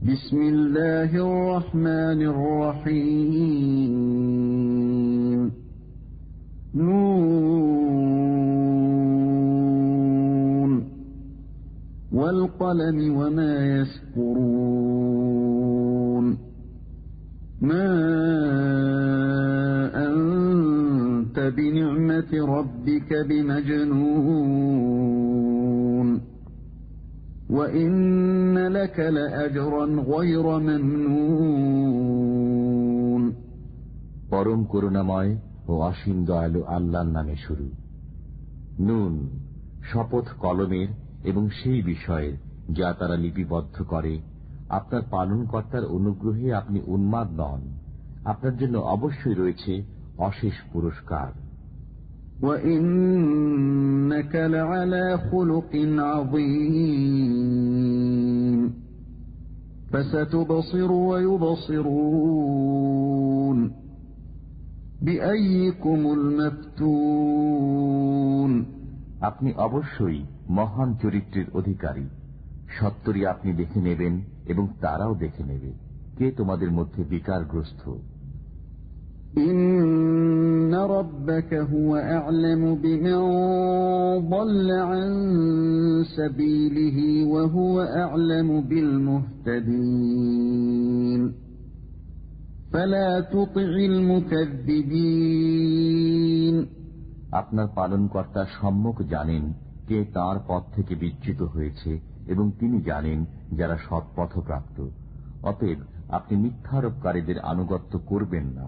بسم الله الرحمن الرحيم. نون. والقلم وما يسكرون ما أنت بنعمة ربك بمجنون. وإن لك لأجرا غير ممنون পরম করুণাময় ও অসীম দয়ালু আল্লাহর নামে শুরু নুন শপথ কলমের এবং সেই বিষয়ের যা তারা লিপিবদ্ধ করে আপনার পালনকর্তার অনুগ্রহে আপনি উন্মাদ নন আপনার জন্য অবশ্যই রয়েছে অশেষ পুরস্কার وإنك لعلى خلق عظيم فستبصر ويبصرون بأيكم المفتون আপনি অবশ্যই মহান চরিত্রের অধিকারী সত্তরই আপনি দেখে নেবেন এবং তারাও দেখে নেবে কে তোমাদের মধ্যে বিকারগ্রস্ত إن ربك هو أعلم بمن ضل عن سبيله وهو أعلم بالمهتدين فلا تطع المكذبين আপনার পালনকর্তা সম্মুখ জানেন কে তার পথ থেকে বিচ্যুত হয়েছে এবং তিনি জানেন যারা সৎ পথপ্রাপ্ত অতএব আপনি মিথ্যারোপকারীদের আনুগত্য করবেন না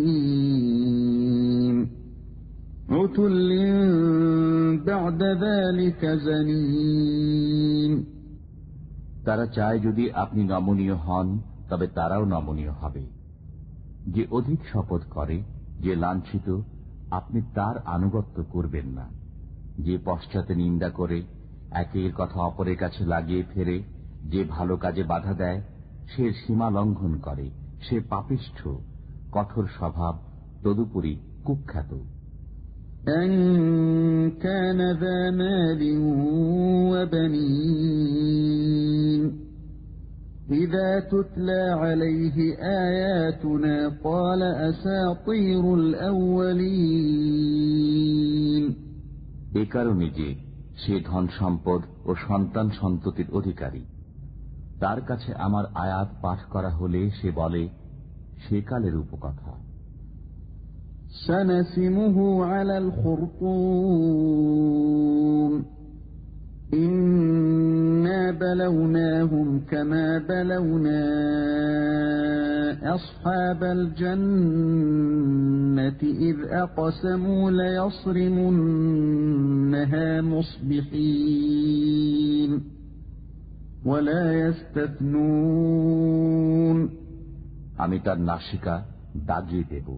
عتل بعد ذلك زنيم তারা চায় যদি আপনি নমনীয় হন তবে তারাও নমনীয় হবে যে অধিক শপথ করে যে লাঞ্ছিত আপনি তার আনুগত্য করবেন না যে পশ্চাতে নিন্দা করে একের কথা অপরের কাছে লাগিয়ে ফেরে যে ভালো কাজে বাধা দেয় সে সীমা লঙ্ঘন করে সে পাপিষ্ঠ কঠোর স্বভাব তদুপরি কুখ্যাত أن كان ذا مال وبنين إذا تتلى عليه آياتنا قال أساطير الأولين এ কারণে যে সে ধন সম্পদ ও সন্তান সন্ততির অধিকারী তার কাছে আমার আয়াত পাঠ করা হলে সে বলে সে কালের উপকথা سنسمه على الخرطوم إنا بلوناهم كما بلونا أصحاب الجنة إذ أقسموا ليصرمنها مصبحين ولا يستثنون আমি তার নাসিকা দাগিয়ে দেব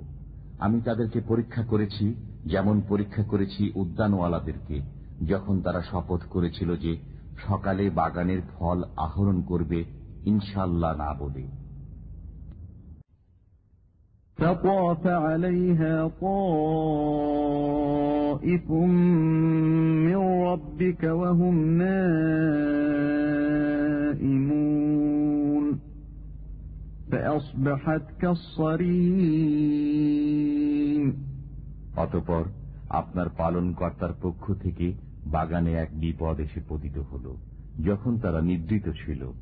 আমি তাদেরকে পরীক্ষা করেছি যেমন পরীক্ষা করেছি উদ্যানওয়ালাদেরকে যখন তারা শপথ করেছিল যে সকালে বাগানের ফল আহরণ করবে ইনশাল্লাহ না বলে فطاف عليها طائف من ربك وهم نائمون فأصبحت كالصريم অতপর আপনার পালনকর্তার পক্ষ থেকে বাগানে এক বিপদ এসে পতিত হল যখন তারা নিদ্রিত ছিল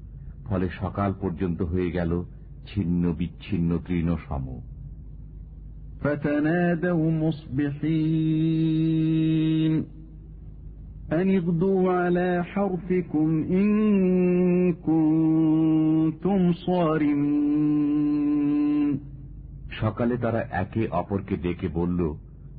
ফলে সকাল পর্যন্ত হয়ে গেল ছিন্ন বিচ্ছিন্ন তৃণ সম فتنادوا مصبحين أن اغدوا على حرثكم إن كنتم صارمين সকালে তারা একে অপরকে ডেকে বলল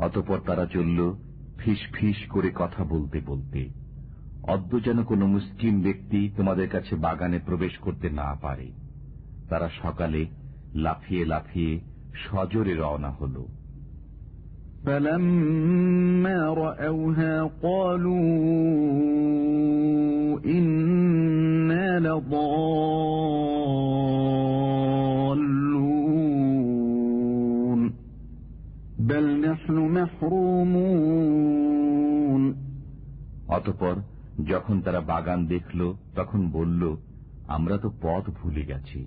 অতপর তারা চলল ফিস ফিস করে কথা বলতে বলতে অদ্য যেন কোনো মুসলিম ব্যক্তি তোমাদের কাছে বাগানে প্রবেশ করতে না পারে তারা সকালে লাফিয়ে লাফিয়ে সজরে রওনা হল فلما رأوها قالوا إنا لضالون অতপর যখন তারা বাগান দেখল তখন বলল আমরা তো পথ ভুলে গেছি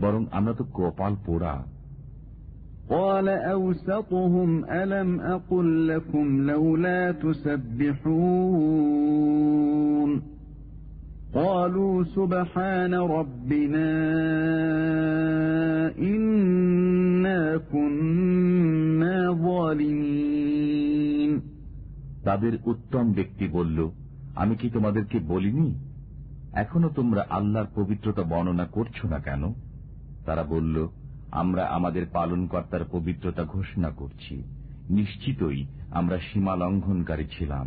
বরং আমরা তো কপাল পোড়া قال أوسطهم ألم أقل لكم لولا تسبحون قالوا سبحان ربنا إنا كنا ظالمين তাদের উত্তম ব্যক্তি বলল আমি কি তোমাদেরকে বলিনি এখনো তোমরা আল্লাহর পবিত্রতা বর্ণনা করছো না কেন তারা বলল আমরা আমাদের পালনকর্তার পবিত্রতা ঘোষণা করছি নিশ্চিতই আমরা সীমা লঙ্ঘনকারী ছিলাম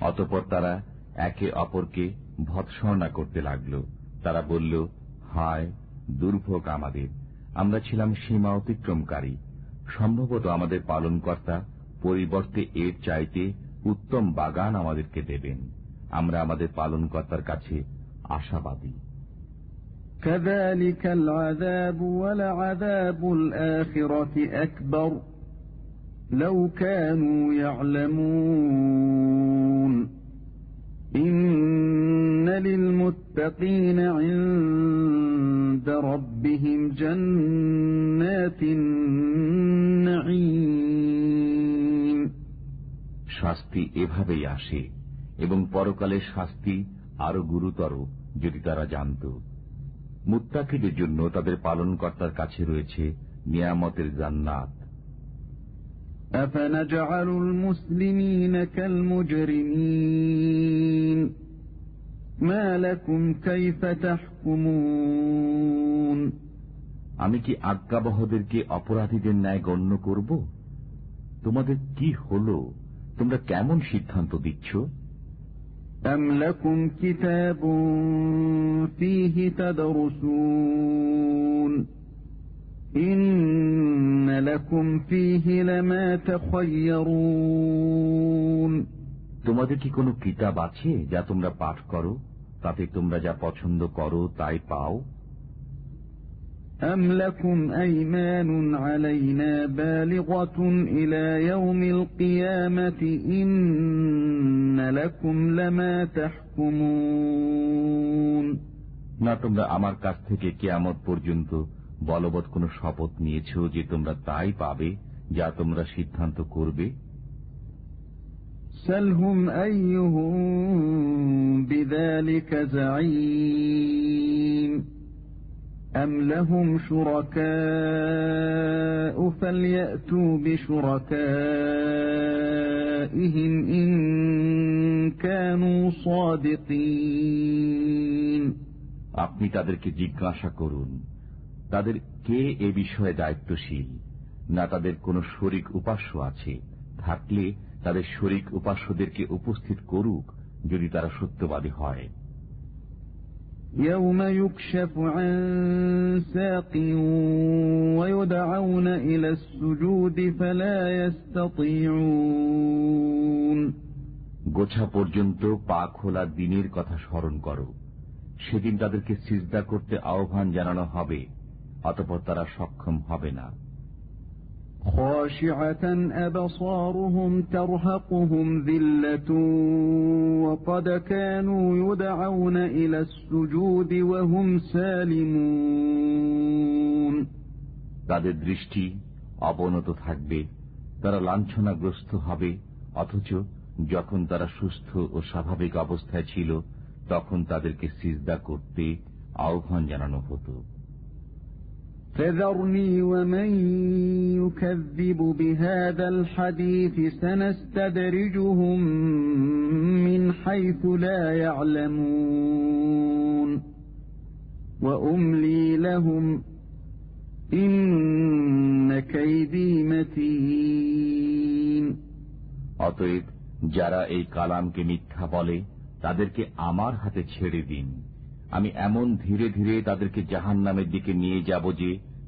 অতপর তারা একে অপরকে ভৎসনা করতে লাগল তারা বলল হায় দুর্ভোগ আমাদের আমরা ছিলাম সীমা অতিক্রমকারী সম্ভবত আমাদের পালনকর্তা পরিবর্তে এর চাইতে উত্তম বাগান আমাদেরকে দেবেন আমরা আমাদের পালনকর্তার কাছে আশাবাদী كذلك العذاب ولعذاب الآخرة أكبر لو كانوا يعلمون إن للمتقين عند ربهم جنات النعيم শাস্তি এভাবেই আসে এবং পরকালের শাস্তি আরো গুরুতর যদি তারা জানত মুত্তাকিদের জন্য তাদের পালনকর্তার কাছে রয়েছে নিয়ামতের জান্নাত أفنجعل المسلمين كالمجرمين ما لكم كيف تحكمون আমি কি আজ্ঞাবহদেরকে অপরাধীদের ন্যায় গণ্য করব তোমাদের কি হল তোমরা কেমন সিদ্ধান্ত দিচ্ছ أم لكم كتاب فيه تدرسون তোমাদের কি কোনো কিতাব আছে যা তোমরা পাঠ করো তাতে তোমরা যা পছন্দ করো তাই পাও أم لكم أيمان علينا بالغة إلى يوم القيامة إن لكم لما تحكمون না তোমরা আমার কাছ থেকে কেয়ামত পর্যন্ত বলবৎ কোন শপথ নিয়েছ যে তোমরা তাই পাবে যা তোমরা সিদ্ধান্ত করবে سلهم أيهم بذلك زعيم أم لهم شركاء فليأتوا بشركائهم إن كانوا صادقين আপনি তাদেরকে জিজ্ঞাসা করুন তাদের কে এ বিষয়ে দায়িত্বশীল না তাদের কোনো শরিক উপাস্য আছে থাকলে তাদের শরিক উপাস্যদেরকে উপস্থিত করুক যদি তারা সত্যবাদী হয় يوم يكشف عن ساق ويدعون إلى السجود فلا يستطيعون গোছা পর্যন্ত পা খোলা দিনের কথা স্মরণ করো সেদিন তাদেরকে সিজদা করতে আহ্বান জানানো হবে অতপর তারা সক্ষম হবে না خاشعة أبصارهم ترهقهم ذلة وقد كانوا يدعون إلى السجود وهم سالمون তাদের দৃষ্টি অবনত থাকবে তারা লাঞ্ছনাগ্রস্ত হবে অথচ যখন তারা সুস্থ ও স্বাভাবিক অবস্থায় ছিল তখন তাদেরকে সিজদা করতে আহ্বান জানানো হতো فذرني ومن يكذب بهذا الحديث سنستدرجهم من حيث لا يعلمون وأملي لهم إن كيدي متين অতএব যারা এই কালামকে মিথ্যা বলে তাদেরকে আমার হাতে ছেড়ে দিন আমি এমন ধীরে ধীরে তাদেরকে জাহান নামের দিকে নিয়ে যাব যে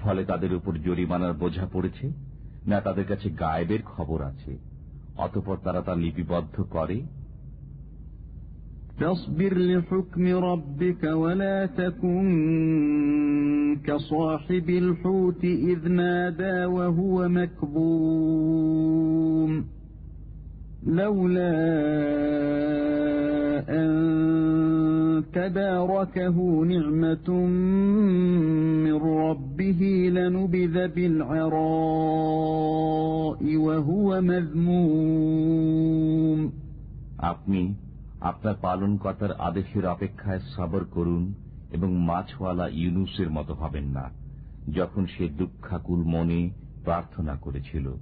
ফলে তাদের উপর জরিমানার বোঝা পড়েছে না তাদের কাছে গায়েবের খবর আছে অতপর তারা তা লিপিবদ্ধ করে فاصبر لحكم ربك ولا تكن كصاحب الحوت إذ نادى وهو مكظوم لولا أن تداركه نعمة من ربه لنبذ بالعراء وهو مذموم আপনি আপনার পালনকর্তার আদেশের অপেক্ষায় সবর করুন এবং মাছওয়ালা ইউনুসের মতো হবেন না যখন সে দুঃখাকুল মনে প্রার্থনা করেছিল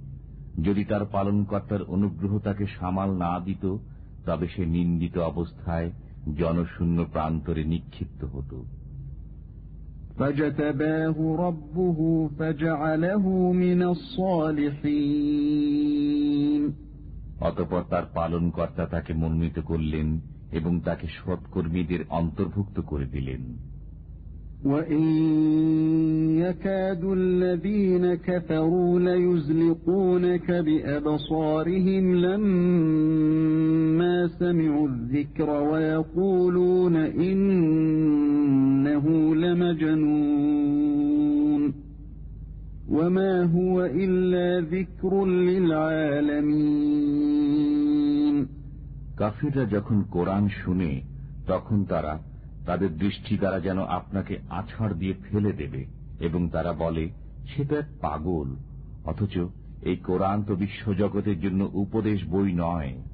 যদি তার পালনকর্তার অনুগ্রহ তাকে সামাল না দিত তবে সে নিন্দিত অবস্থায় জনশূন্য প্রান্তরে নিক্ষিপ্ত হতো فاجتباه ربه فجعله من الصالحين অতপর তার পালনকর্তা তাকে মনোনীত করলেন এবং তাকে সৎকর্মীদের অন্তর্ভুক্ত করে দিলেন وإن يكاد الذين كفروا ليزلقونك بأبصارهم لما سمعوا الذكر ويقولون إنه لمجنون وما هو إلا ذكر للعالمين কাফিররা যখন কোরআন শুনে তখন তারা তাদের দৃষ্টি দ্বারা যেন আপনাকে আছাড় দিয়ে ফেলে দেবে এবং তারা বলে সেটা এক পাগল। অথচ এই কোরআন তো বিশ্বজগতের জন্য উপদেশ বই নয়।